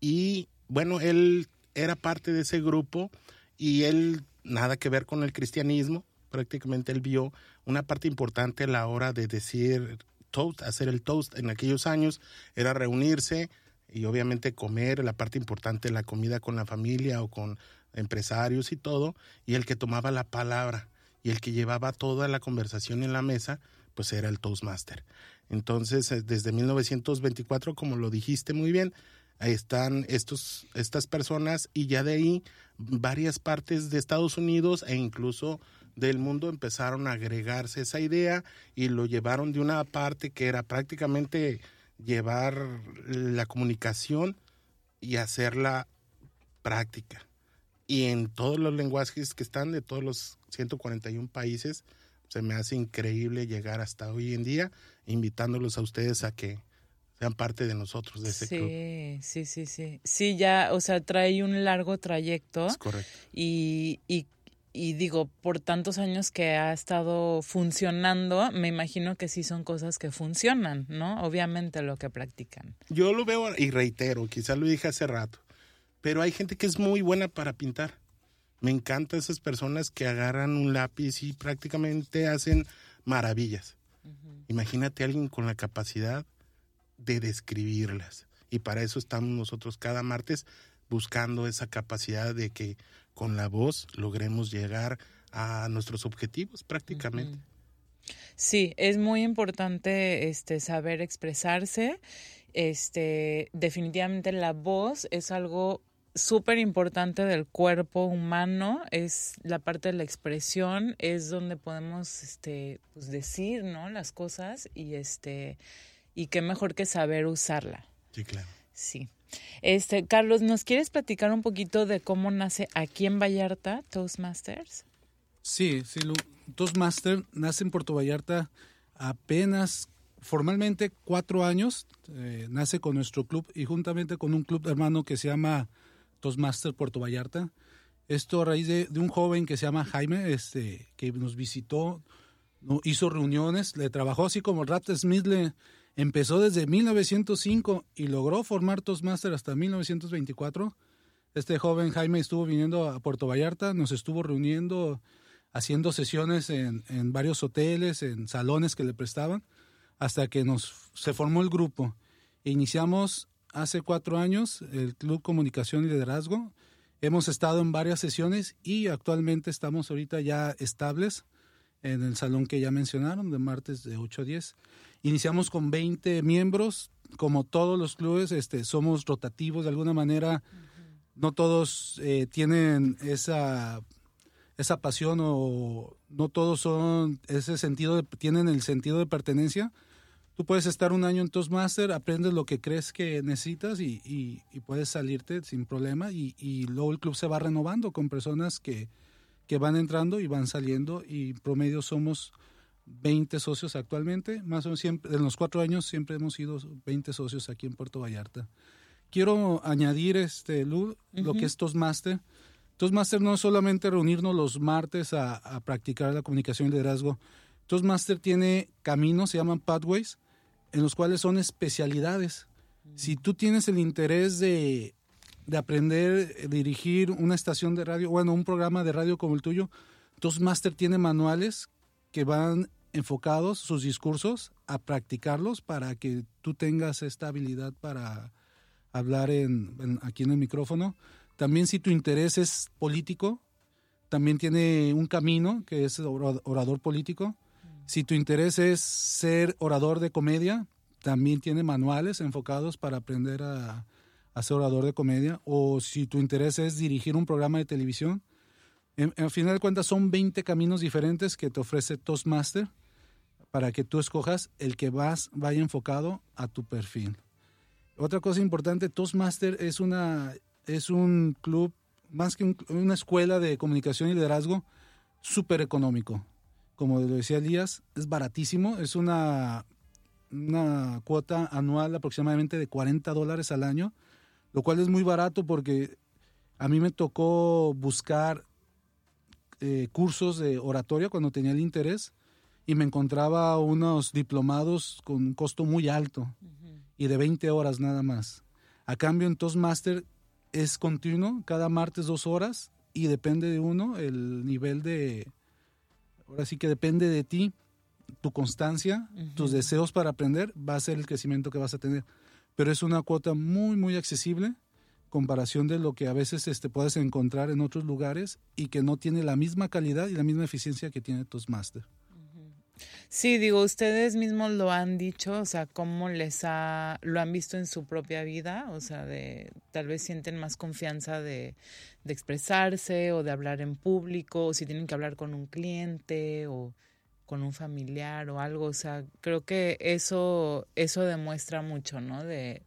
Y bueno, él era parte de ese grupo y él nada que ver con el cristianismo. Prácticamente él vio una parte importante a la hora de decir toast, hacer el toast en aquellos años, era reunirse y obviamente comer, la parte importante, la comida con la familia o con empresarios y todo, y el que tomaba la palabra y el que llevaba toda la conversación en la mesa, pues era el Toastmaster. Entonces, eh, desde 1924, como lo dijiste muy bien, están estos, estas personas y ya de ahí varias partes de Estados Unidos e incluso del mundo empezaron a agregarse esa idea y lo llevaron de una parte que era prácticamente llevar la comunicación y hacerla práctica. Y en todos los lenguajes que están de todos los 141 países, se me hace increíble llegar hasta hoy en día, invitándolos a ustedes a que sean parte de nosotros, de ese club. Sí, sí, sí, sí. Sí, ya, o sea, trae un largo trayecto Es correcto. y, y, y digo, por tantos años que ha estado funcionando, me imagino que sí son cosas que funcionan, ¿no? Obviamente lo que practican. Yo lo veo y reitero, quizás lo dije hace rato, pero hay gente que es muy buena para pintar. Me encantan esas personas que agarran un lápiz y prácticamente hacen maravillas. Imagínate a alguien con la capacidad de describirlas. Y para eso estamos nosotros cada martes buscando esa capacidad de que con la voz logremos llegar a nuestros objetivos prácticamente. Sí, es muy importante este saber expresarse. Este, definitivamente la voz es algo súper importante del cuerpo humano, es la parte de la expresión, es donde podemos este pues decir, ¿no? las cosas y este y qué mejor que saber usarla. Sí, claro. Sí. Este, Carlos, ¿nos quieres platicar un poquito de cómo nace aquí en Vallarta Toastmasters? Sí, sí, Toastmaster nace en Puerto Vallarta apenas formalmente cuatro años. Eh, nace con nuestro club y juntamente con un club hermano que se llama Toastmaster Puerto Vallarta. Esto a raíz de, un joven que se llama Jaime, este, que nos visitó, no, hizo reuniones, le trabajó así como Rat Smith le empezó desde 1905 y logró formar Toastmaster hasta 1924. Este joven Jaime estuvo viniendo a Puerto Vallarta, nos estuvo reuniendo, haciendo sesiones en, en varios hoteles, en salones que le prestaban, hasta que nos se formó el grupo. Iniciamos hace cuatro años el Club Comunicación y Liderazgo. Hemos estado en varias sesiones y actualmente estamos ahorita ya estables en el salón que ya mencionaron, de martes de 8 a 10. Iniciamos con 20 miembros, como todos los clubes, este, somos rotativos de alguna manera. No todos eh, tienen esa, esa pasión o no todos son ese sentido, de, tienen el sentido de pertenencia Tú puedes estar un año en Toastmaster, aprendes lo que crees que necesitas y, y, puedes salirte sin problema y, y, luego el club se va renovando con personas que, que van entrando y van saliendo y promedio somos 20 socios actualmente, más o menos siempre, en los cuatro años siempre hemos sido 20 socios aquí en Puerto Vallarta. Quiero añadir, este, Lu, lo que es Toastmaster. Toastmaster no es solamente reunirnos los martes a, a practicar la comunicación y liderazgo. Toastmaster tiene caminos, se llaman pathways, en los cuales son especialidades. Si tú tienes el interés de, aprender a dirigir una estación de radio, bueno, un programa de radio como el tuyo, Toastmaster tiene manuales que van enfocados sus discursos a practicarlos para que tú tengas esta habilidad para hablar en, aquí en el micrófono. También si tu interés es político, también tiene un camino que es orador político. Si tu interés es ser orador de comedia, también tiene manuales enfocados para aprender a, ser orador de comedia. O si tu interés es dirigir un programa de televisión, en, final de cuentas son 20 caminos diferentes que te ofrece Toastmaster para que tú escojas el que vas, vaya enfocado a tu perfil. Otra cosa importante, Toastmaster es, una, es un club, más que una escuela de comunicación y liderazgo, súper económico como lo decía Elías, es baratísimo, es una, una cuota anual aproximadamente de 40 dólares al año, lo cual es muy barato porque a mí me tocó buscar eh, cursos de oratoria cuando tenía el interés y me encontraba unos diplomados con un costo muy alto y de 20 horas nada más. A cambio en Toastmaster es continuo, cada martes dos horas y depende de uno el nivel de, Ahora sí que depende de ti, tu constancia, tus deseos para aprender, va a ser el crecimiento que vas a tener. Pero es una cuota muy, muy accesible comparación de lo que a veces este, puedes encontrar en otros lugares y que no tiene la misma calidad y la misma eficiencia que tiene Toastmaster. Sí, digo, ustedes mismos lo han dicho, o sea, cómo les ha, lo han visto en su propia vida, o sea, de tal vez sienten más confianza de, de expresarse o de hablar en público, o si tienen que hablar con un cliente o con un familiar o algo, o sea, creo que eso, eso demuestra mucho, ¿no? De,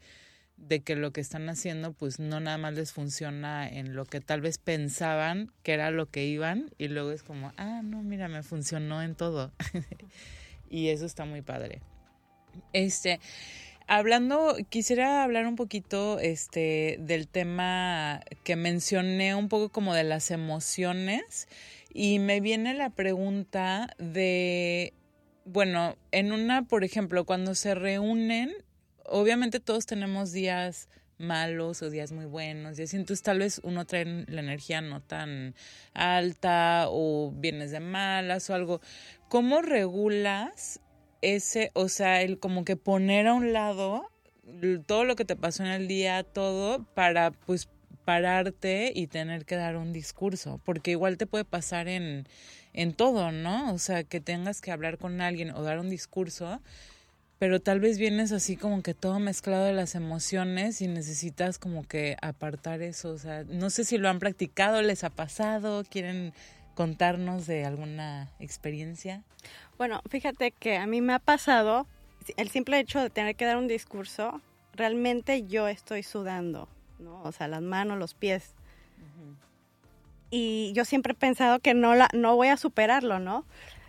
de que lo que están haciendo pues no nada más les funciona en lo que tal vez pensaban que era lo que iban y luego es como, ah, no, mira, me funcionó en todo. y eso está muy padre. Este, hablando, quisiera hablar un poquito este del tema que mencioné un poco como de las emociones y me viene la pregunta de bueno, en una, por ejemplo, cuando se reúnen obviamente todos tenemos días malos o días muy buenos y así, entonces tal vez uno trae la energía no tan alta o vienes de malas o algo. ¿Cómo regulas ese, o sea, el como que poner a un lado todo lo que te pasó en el día, todo, para pues pararte y tener que dar un discurso, porque igual te puede pasar en, en todo, ¿no? O sea, que tengas que hablar con alguien o dar un discurso, pero tal vez vienes así como que todo mezclado de las emociones y necesitas como que apartar eso, o sea, no sé si lo han practicado, les ha pasado, quieren contarnos de alguna experiencia. Bueno, fíjate que a mí me ha pasado el simple hecho de tener que dar un discurso, realmente yo estoy sudando ¿no? O sea, las manos, los pies. Y yo siempre he pensado que no, la, no voy a superarlo, ¿no?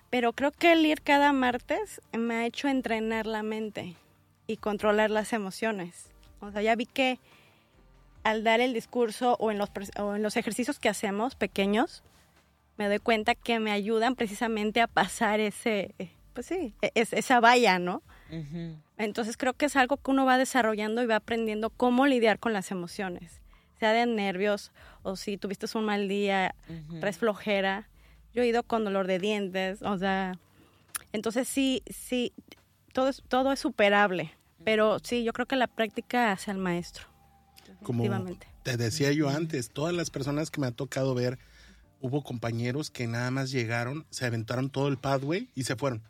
Pero creo que el ir cada martes me ha hecho entrenar la mente y controlar las emociones. O sea, ya vi que al dar el discurso o en los, o en los ejercicios que hacemos pequeños, me doy cuenta que me ayudan precisamente a pasar ese, pues sí, e, esa valla, ¿no? Entonces creo que es algo que uno va desarrollando y va aprendiendo cómo lidiar con las emociones, sea de nervios o si tuviste un mal día, uh flojera. Yo he ido con dolor de dientes, o sea, entonces sí, sí, todo es, todo es superable, pero sí, yo creo que la práctica hace al maestro. Como te decía yo antes, todas las personas que me ha tocado ver, hubo compañeros que nada más llegaron, se aventaron todo el pathway y se fueron.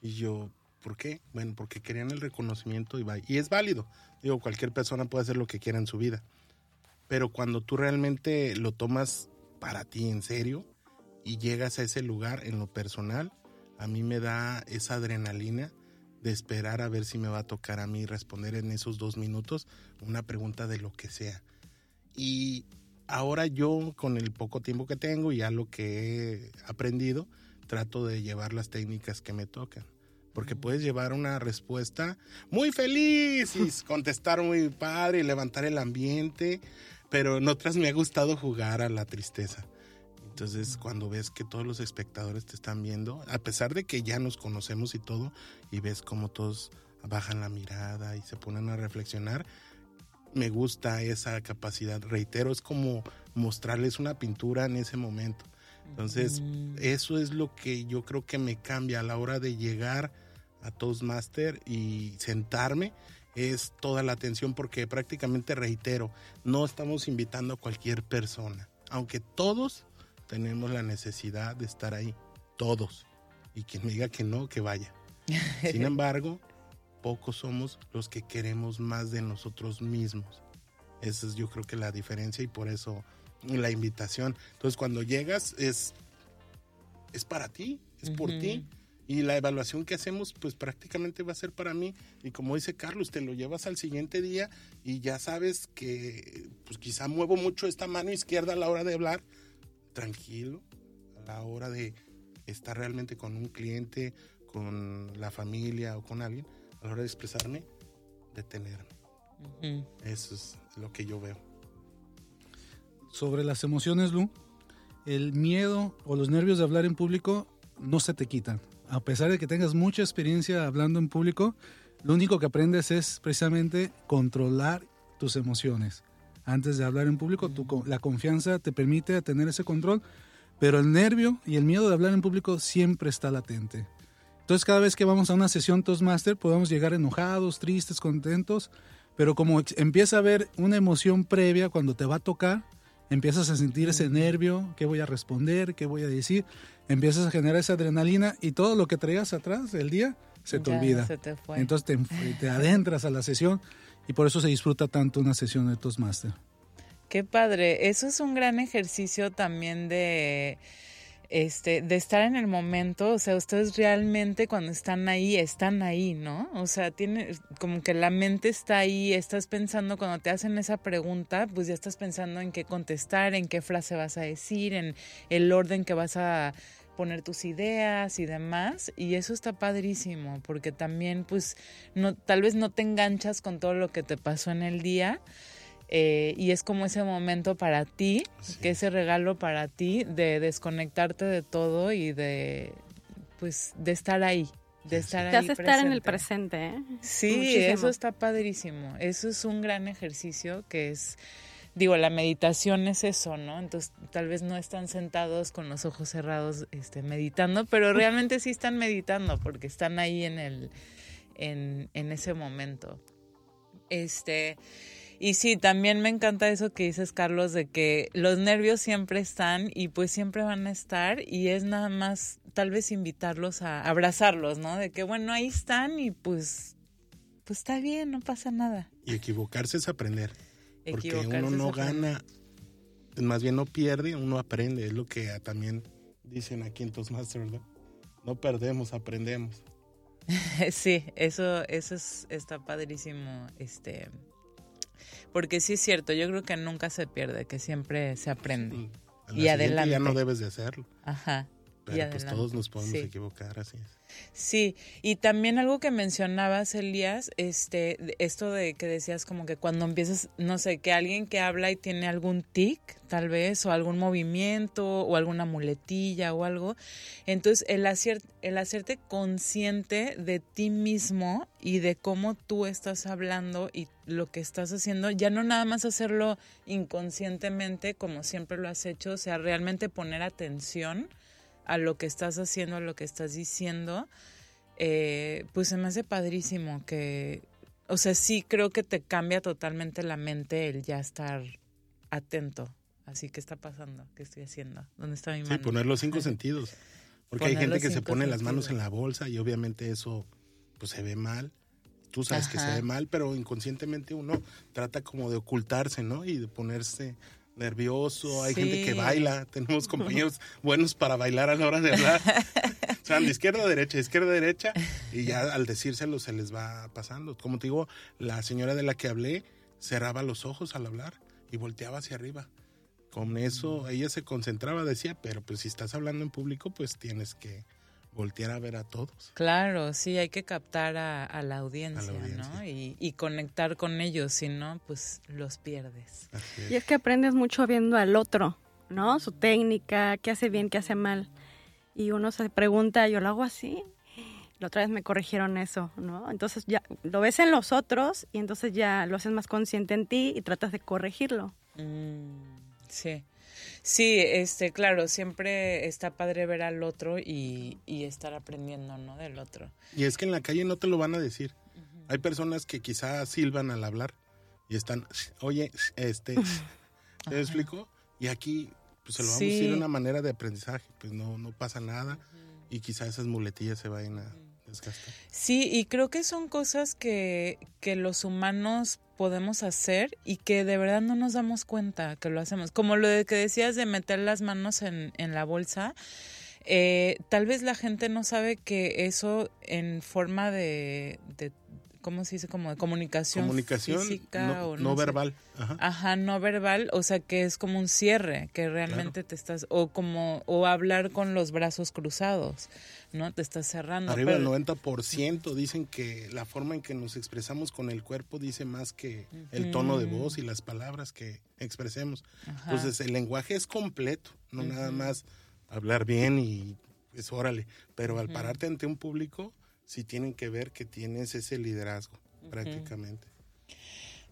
Y yo, ¿Por qué? Bueno, porque querían el reconocimiento y, y es válido. Digo, cualquier persona puede hacer lo que quiera en su vida. Pero cuando tú realmente lo tomas para ti en serio y llegas a ese lugar en lo personal, a mí me da esa adrenalina de esperar a ver si me va a tocar a mí responder en esos dos minutos una pregunta de lo que sea. Y ahora yo, con el poco tiempo que tengo y ya lo que he aprendido, trato de llevar las técnicas que me tocan. Porque puedes llevar una respuesta muy feliz y contestar muy padre y levantar el ambiente, pero en otras me ha gustado jugar a la tristeza. Entonces, cuando ves que todos los espectadores te están viendo, a pesar de que ya nos conocemos y todo, y ves como todos bajan la mirada y se ponen a reflexionar, me gusta esa capacidad. Reitero, es como mostrarles una pintura en ese momento. Entonces, mm. eso es lo que yo creo que me cambia a la hora de llegar a Toastmaster y sentarme es toda la atención porque prácticamente reitero, no estamos invitando a cualquier persona, aunque todos tenemos la necesidad de estar ahí, todos. Y quien me diga que no, que vaya. Sin embargo, pocos somos los que queremos más de nosotros mismos. Esa es yo creo que la diferencia y por eso la invitación. Entonces cuando llegas es, es para ti, es por ti y la evaluación que hacemos, pues prácticamente va a ser para mí. Y como dice Carlos, te lo llevas al siguiente día y ya sabes que, pues quizá muevo mucho esta mano izquierda a la hora de hablar. Tranquilo, a la hora de estar realmente con un cliente, con la familia o con alguien, a la hora de expresarme, detenerme. Eso es lo que yo veo. Sobre las emociones, Lu, el miedo o los nervios de hablar en público no se te quitan a pesar de que tengas mucha experiencia hablando en público, lo único que aprendes es precisamente controlar tus emociones. Antes de hablar en público, la confianza te permite tener ese control, pero el nervio y el miedo de hablar en público siempre está latente. Entonces cada vez que vamos a una sesión Toastmaster podemos llegar enojados, tristes, contentos, pero como empieza a haber una emoción previa cuando te va a tocar, empiezas a sentir ese nervio, qué voy a responder, qué voy a decir, empiezas a generar esa adrenalina y todo lo que traías atrás del día se te olvida. Entonces te, te, adentras a la sesión y por eso se disfruta tanto una sesión de Toastmaster. Qué padre, eso es un gran ejercicio también de este, de estar en el momento, o sea, ustedes realmente cuando están ahí, están ahí, ¿no? O sea, tiene como que la mente está ahí, estás pensando cuando te hacen esa pregunta, pues ya estás pensando en qué contestar, en qué frase vas a decir, en el orden que vas a poner tus ideas y demás y eso está padrísimo porque también pues no tal vez no te enganchas con todo lo que te pasó en el día eh, y es como ese momento para ti, que ese regalo para ti de desconectarte de todo y de, pues, de estar ahí. De estar Te hace estar en el presente. ¿eh? Sí, eso está padrísimo. Eso es un gran ejercicio que es, digo, la meditación es eso, ¿no? Entonces, tal vez no están sentados con los ojos cerrados este, meditando, pero realmente sí están meditando porque están ahí en, el, en, en ese momento. Este, y sí, también me encanta eso que dices, Carlos, de que los nervios siempre están y pues siempre van a estar y es nada más tal vez invitarlos a abrazarlos, ¿no? De que bueno, ahí están y pues, pues está bien, no pasa nada. Y equivocarse es aprender. Porque uno no gana, más bien no pierde, uno aprende. Es lo que también dicen aquí en Toastmasters, ¿verdad? No perdemos, aprendemos. sí, eso, eso es, está padrísimo. Este, porque sí es cierto, yo creo que nunca se pierde, que siempre se aprende. y adelante. Ya no debes de hacerlo. Ajá. Pero pues todos nos podemos equivocar, así es. Sí, y también algo que mencionabas, Elías, este, esto de que decías como que cuando empiezas, no sé, que alguien que habla y tiene algún tic, tal vez, o algún movimiento, o alguna muletilla o algo, entonces el, hacer, el hacerte consciente de ti mismo y de cómo tú estás hablando y lo que estás haciendo, ya no nada más hacerlo inconscientemente como siempre lo has hecho, o sea, realmente poner atención a lo que estás haciendo, a lo que estás diciendo, eh, pues se me hace padrísimo que, o sea, sí creo que te cambia totalmente la mente el ya estar atento. Así, ¿qué está pasando? ¿Qué estoy haciendo? ¿Dónde está mi mano? Sí, poner los cinco sentidos. Porque hay gente que se pone las manos en la bolsa y obviamente eso pues se ve mal. Tú sabes que se ve mal, pero inconscientemente uno trata como de ocultarse, ¿no? Y de ponerse nervioso, hay gente que baila, tenemos compañeros buenos para bailar a la hora de hablar. o sea, de izquierda a derecha, izquierda a derecha, y ya al decírselo se les va pasando. Como te digo, la señora de la que hablé cerraba los ojos al hablar y volteaba hacia arriba. Con eso ella se concentraba, decía, pero pues si estás hablando en público, pues tienes que voltear a ver a todos. Claro, sí, hay que captar a, la, audiencia, ¿no? Y, conectar con ellos, si no, pues los pierdes. Y es que aprendes mucho viendo al otro, ¿no? Su técnica, qué hace bien, qué hace mal. Y uno se pregunta, yo lo hago así. La otra vez me corrigieron eso, ¿no? Entonces ya lo ves en los otros y entonces ya lo haces más consciente en ti y tratas de corregirlo. Mm, sí. Sí, este, claro, siempre está padre ver al otro y, estar aprendiendo, ¿no? Del otro. Y es que en la calle no te lo van a decir. Hay personas que quizá silban al hablar y están, oye, este, ¿te explico? Y aquí, pues se lo vamos a decir de una manera de aprendizaje, pues no, no pasa nada y quizá esas muletillas se vayan a desgastar. Sí, y creo que son cosas que, que los humanos podemos hacer y que de verdad no nos damos cuenta que lo hacemos. Como lo de que decías de meter las manos en, en la bolsa, eh, tal vez la gente no sabe que eso en forma de, de ¿cómo se dice? Como de comunicación, comunicación física no, o no, verbal. Ajá. no verbal, o sea que es como un cierre, que realmente te estás, o como, o hablar con los brazos cruzados, ¿no? Te estás cerrando. Arriba del 90% dicen que la forma en que nos expresamos con el cuerpo dice más que el tono de voz y las palabras que expresemos. Entonces el lenguaje es completo, no nada más hablar bien y pues órale, pero al pararte ante un público si tienen que ver que tienes ese liderazgo prácticamente.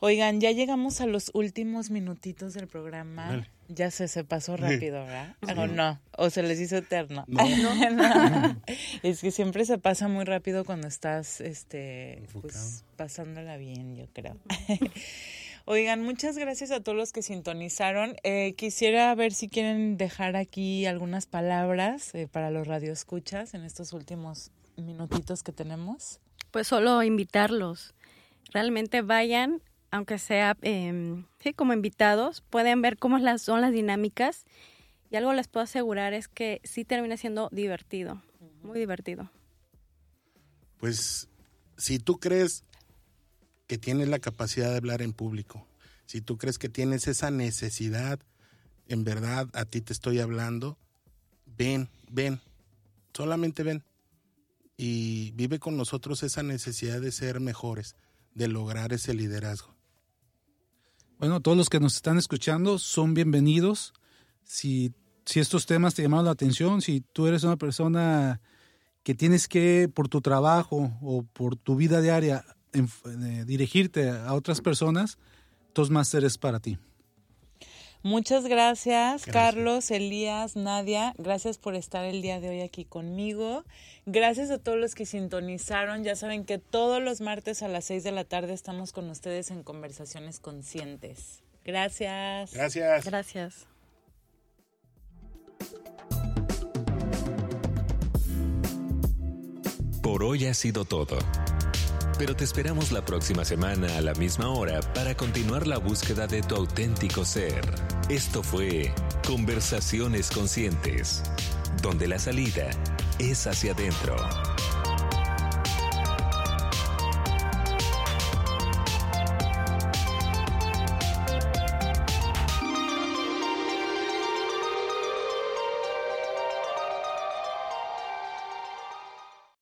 Oigan, ya llegamos a los últimos minutitos del programa. Ya se, se pasó rápido, ¿verdad? ¿O no? ¿O se les hizo eterno? No. es que siempre se pasa muy rápido cuando estás este, pues, pasándola bien, yo creo. Oigan, muchas gracias a todos los que sintonizaron. Eh, quisiera ver si quieren dejar aquí algunas palabras eh, para los radioescuchas en estos últimos minutitos que tenemos? Pues solo invitarlos. Realmente vayan, aunque sea eh, sí, como invitados, pueden ver cómo las, son las dinámicas. Y algo les puedo asegurar es que sí termina siendo divertido, muy divertido. Pues si tú crees que tienes la capacidad de hablar en público, si tú crees que tienes esa necesidad, en verdad a ti te estoy hablando, ven, ven, solamente ven y vive con nosotros esa necesidad de ser mejores, de lograr ese liderazgo. Bueno, todos los que nos están escuchando son bienvenidos. Si, si estos temas te llamaron la atención, si tú eres una persona que tienes que, por tu trabajo o por tu vida diaria, eh, dirigirte a otras personas, Toastmaster es para ti. Muchas gracias, Carlos, Elías, Nadia. Gracias por estar el día de hoy aquí conmigo. Gracias a todos los que sintonizaron. Ya saben que todos los martes a las 6 de la tarde estamos con ustedes en Conversaciones Conscientes. Gracias. Gracias. Gracias. Por hoy ha sido todo. Pero te esperamos la próxima semana a la misma hora para continuar la búsqueda de tu auténtico ser. Esto fue Conversaciones Conscientes, donde la salida es hacia adentro.